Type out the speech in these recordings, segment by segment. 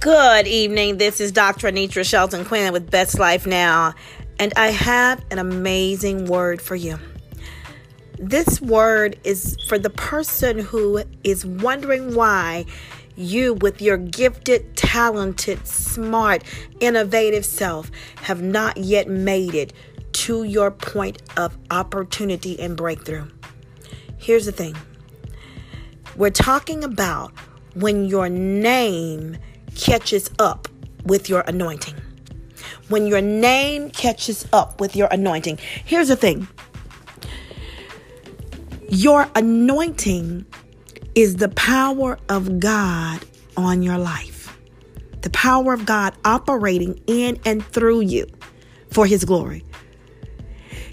Good evening. This is Dr. Anitra Shelton Quinn with Best Life Now, and I have an amazing word for you. This word is for the person who is wondering why you, with your gifted, talented, smart, innovative self, have not yet made it to your point of opportunity and breakthrough. Here's the thing we're talking about when your name catches up with your anointing. When your name catches up with your anointing. Here's the thing your anointing is the power of God on your life, the power of God operating in and through you for His glory.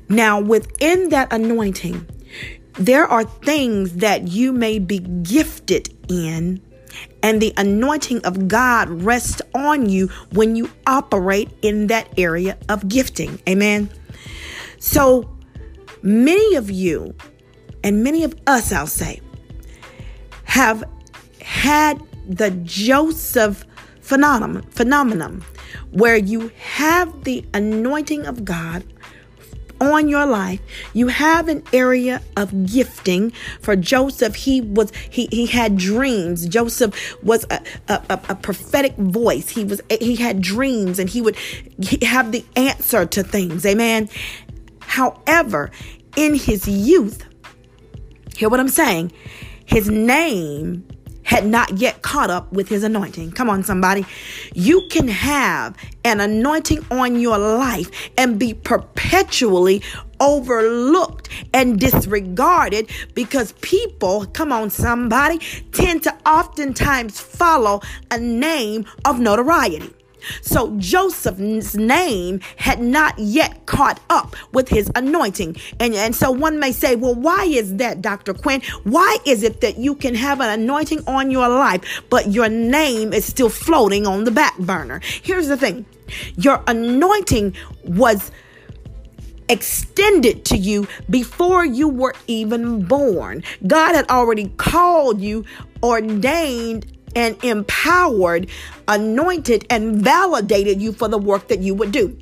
Now, within that anointing, there are things that you may be gifted in and the anointing of God rests on you when you operate in that area of gifting. Amen. So many of you, and many of us, I'll say, have had the Joseph phenomenon, phenomenon where you have the anointing of God on your life. You have an area of gifting. For Joseph, he was he he had dreams. Joseph was a, a, a prophetic voice. He was he had dreams and he would have the answer to things. Amen. However, in his youth, hear what I'm saying, his name had not yet caught up with his anointing. Come on, somebody. You can have an anointing on your life and be perpetually overlooked and disregarded because people, come on, somebody, tend to oftentimes follow a name of notoriety. So Joseph's name had not yet caught up with his anointing. And, and so one may say, well, why is that, Dr. Quinn? Why is it that you can have an anointing on your life, but your name is still floating on the back burner? Here's the thing your anointing was extended to you before you were even born. God had already called you, ordained, and empowered, anointed, and validated you for the work that you would do.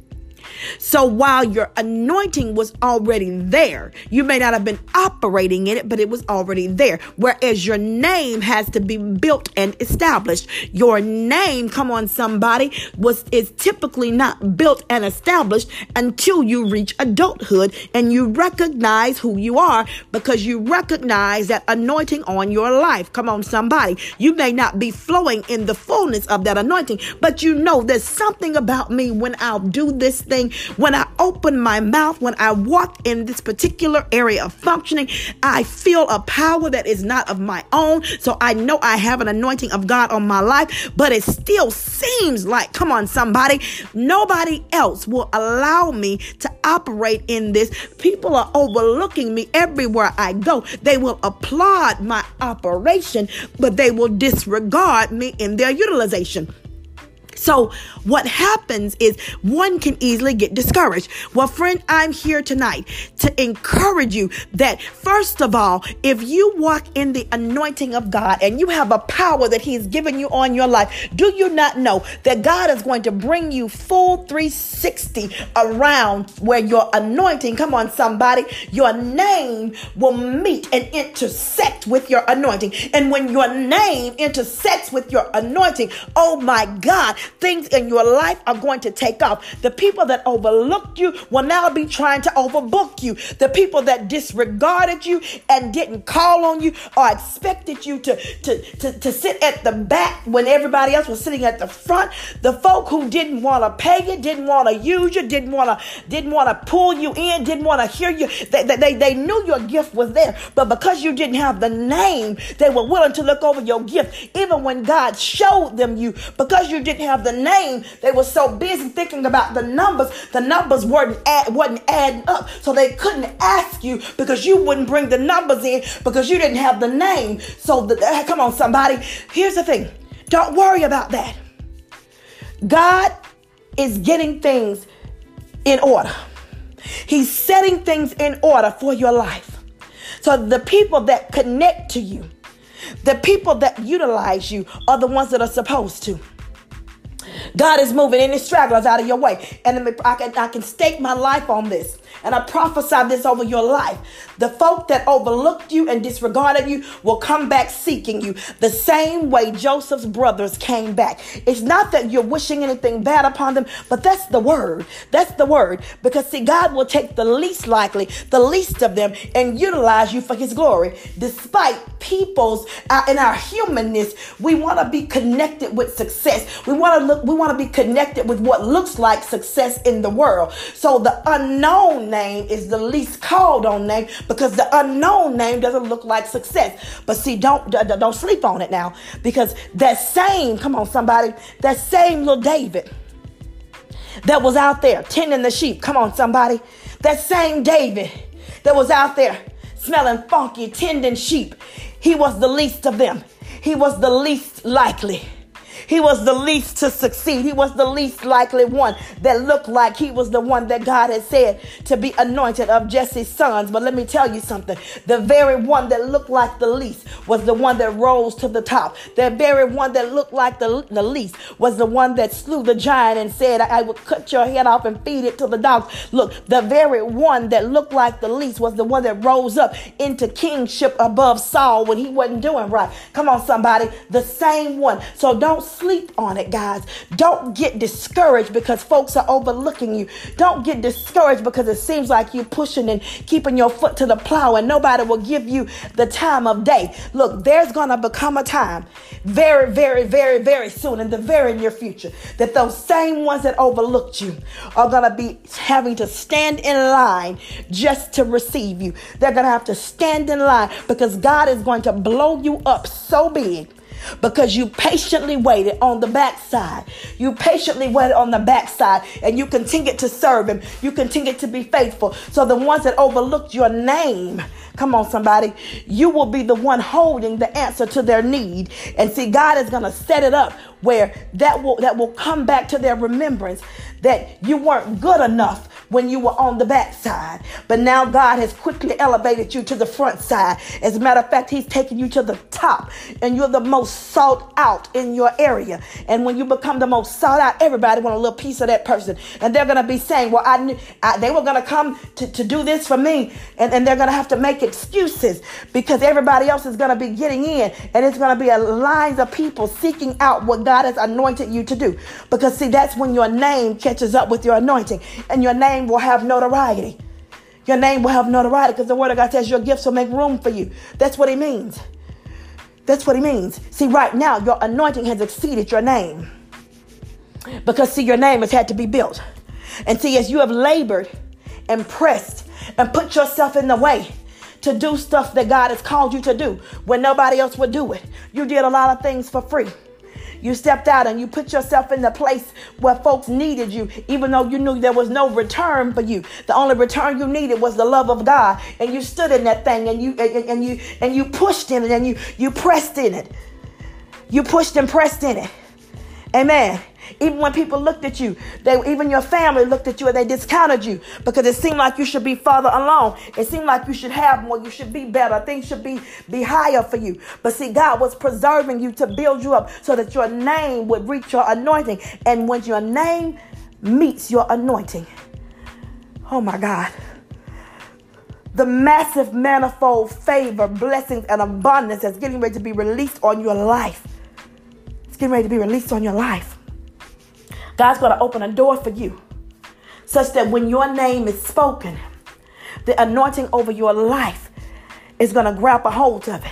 So while your anointing was already there, you may not have been operating in it, but it was already there. Whereas your name has to be built and established. Your name, come on, somebody, was is typically not built and established until you reach adulthood and you recognize who you are because you recognize that anointing on your life. Come on, somebody. You may not be flowing in the fullness of that anointing, but you know there's something about me when I'll do this thing when I open my mouth, when I walk in this particular area of functioning, I feel a power that is not of my own. So I know I have an anointing of God on my life, but it still seems like, come on, somebody, nobody else will allow me to operate in this. People are overlooking me everywhere I go. They will applaud my operation, but they will disregard me in their utilization. So, what happens is one can easily get discouraged. Well, friend, I'm here tonight to encourage you that, first of all, if you walk in the anointing of God and you have a power that He's given you on your life, do you not know that God is going to bring you full 360 around where your anointing, come on, somebody, your name will meet and intersect with your anointing. And when your name intersects with your anointing, oh my God, things in your life are going to take off. The people that overlooked you will now be trying to overbook you. The people that disregarded you and didn't call on you or expected you to, to, to, to sit at the back when everybody else was sitting at the front. The folk who didn't want to pay you, didn't want to use you, didn't want to didn't want to pull you in, didn't want to hear you. They, they, they knew your gift was there, but because you didn't have the name, they were willing to look over your gift, even when God showed them you. Because you didn't have have the name, they were so busy thinking about the numbers, the numbers weren't add, wasn't adding up. So they couldn't ask you because you wouldn't bring the numbers in because you didn't have the name. So the, come on, somebody. Here's the thing. Don't worry about that. God is getting things in order. He's setting things in order for your life. So the people that connect to you, the people that utilize you are the ones that are supposed to. God is moving any stragglers out of your way. And I can, I can stake my life on this. And I prophesy this over your life. The folk that overlooked you and disregarded you will come back seeking you the same way Joseph's brothers came back. It's not that you're wishing anything bad upon them, but that's the word. That's the word. Because see, God will take the least likely, the least of them, and utilize you for his glory. Despite people's uh, in our humanness, we want to be connected with success. We want to look, we want to be connected with what looks like success in the world. So the unknown name is the least called on name because the unknown name doesn't look like success. But see, don't don't sleep on it now because that same, come on, somebody, that same little David that was out there tending the sheep. Come on, somebody. That same David that was out there smelling funky, tending sheep. He was the least of them. He was the least likely. He was the least to succeed. He was the least likely one that looked like he was the one that God had said to be anointed of Jesse's sons. But let me tell you something the very one that looked like the least was the one that rose to the top. The very one that looked like the, the least was the one that slew the giant and said, I, I will cut your head off and feed it to the dogs. Look, the very one that looked like the least was the one that rose up into kingship above Saul when he wasn't doing right. Come on, somebody. The same one. So don't sleep on it, guys. Don't get discouraged because folks are overlooking you. Don't get discouraged because it seems like you're pushing and keeping your foot to the plow and nobody will give you the time of day. Look, there's going to become a time very, very, very, very soon in the very near future that those same ones that overlooked you are going to be having to stand in line just to receive you. They're going to have to stand in line because God is going to blow you up so big because you patiently waited on the backside. You patiently waited on the backside and you continued to serve him. You continued to be faithful. So the ones that overlooked your name, come on, somebody, you will be the one holding the answer to their need. And see, God is going to set it up where that will that will come back to their remembrance that you weren't good enough when you were on the backside. But now God has quickly elevated you to the front side. As a matter of fact, He's taken you to the top, and you're the most sought out in your area. And when you become the most sought out, everybody want a little piece of that person. And they're to be saying, Well, I knew I, they were to come to, to do this for me. And, and they're to have to make excuses because everybody else is to be getting in. And it's to be a lines of people seeking out what God has anointed you to do. Because, see, that's when your name catches up with your anointing and your name name will have notoriety. Your name will have notoriety because the word of God says your gifts will make room for you. That's what he means. That's what he means. See, right now, your anointing has exceeded your name. Because, see, your name has had to be built. And see, as you have labored and pressed and put yourself in the way to do stuff that God has called you to do when nobody else would do it, you did a lot of things for free. You stepped out and you put yourself in the place where folks needed you, even though you knew there was no return for you. The only return you needed was the love of God. And you stood in that thing and you and, and you and you pushed in it and you you pressed in it. You pushed and pressed in it. Amen. Even when people looked at you, they even your family looked at you and they discounted you because it seemed like you should be farther along. It seemed like you should have more, you should be better, things should be, be higher for you. But see, God was preserving you to build you up so that your name would reach your anointing. And when your name meets your anointing, oh my God the massive manifold favor, blessings, and abundance that's getting ready to be released on your life. It's getting ready to be released on your life. God's going to open a door for you such that when your name is spoken, the anointing over your life is going to grab a hold of it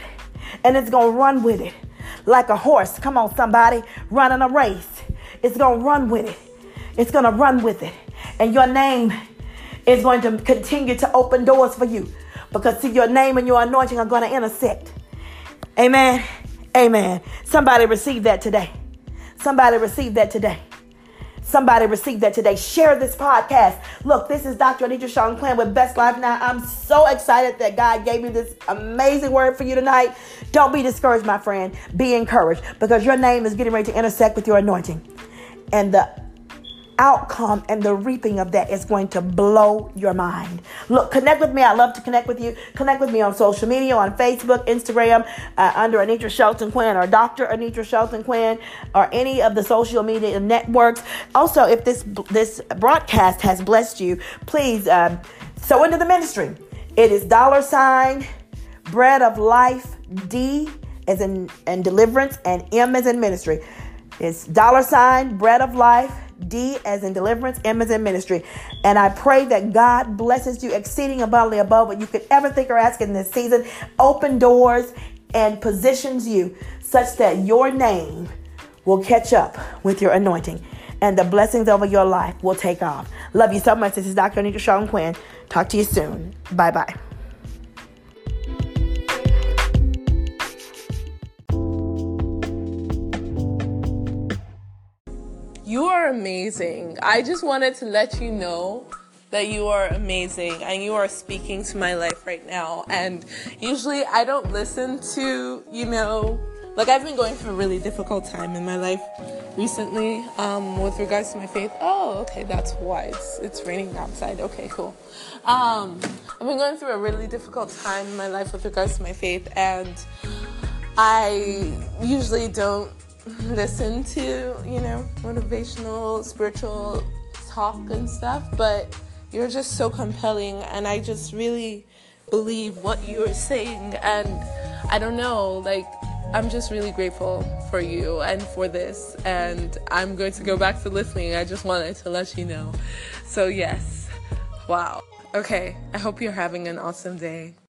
and it's going to run with it like a horse. Come on, somebody, running a race. It's going to run with it. It's going to run with it. And your name is going to continue to open doors for you because, see, your name and your anointing are going to intersect. Amen. Amen. Somebody receive that today. Somebody receive that today. Somebody received that today. Share this podcast. Look, this is Dr. Anitra Shelton Quinn with Best Life Now. I'm so excited that God gave me this amazing word for you tonight. Don't be discouraged, my friend. Be encouraged because your name is getting ready to intersect with your anointing. And the outcome and the reaping of that is going to blow your mind. Look, connect with me. I love to connect with you. Connect with me on social media, on Facebook, Instagram, uh, under Anitra Shelton Quinn or Dr. Anitra Shelton Quinn or any of the social media networks. Also, if this this broadcast has blessed you, please um, sow into the ministry. It is dollar sign bread of life D as in and deliverance and M as in ministry. It's dollar sign bread of life D as in deliverance, M as in ministry. And I pray that God blesses you exceeding abundantly above what you could ever think or ask in this season. Open doors and positions you such that your name will catch up with your anointing and the blessings over your life will take off. Love you so much. This is Dr. Anitra Shelton Quinn. Talk to you soon. Bye bye. You are amazing. I just wanted to let you know that you are amazing and you are speaking to my life right now. And usually I don't listen to, you know, like I've been going through a really difficult time in my life recently um, with regards to my faith. Oh, okay, that's why it's, it's raining outside. Okay, cool. Um, I've been going through a really difficult time in my life with regards to my faith, and I usually don't listen to, you know, motivational, spiritual talk and stuff, but you're just so compelling, and I just really believe what you're saying. And I don't know, like, I'm just really grateful for you and for this, and I'm going to go back to listening. I just wanted to let you know. So, yes, wow. Okay, I hope you're having an awesome day.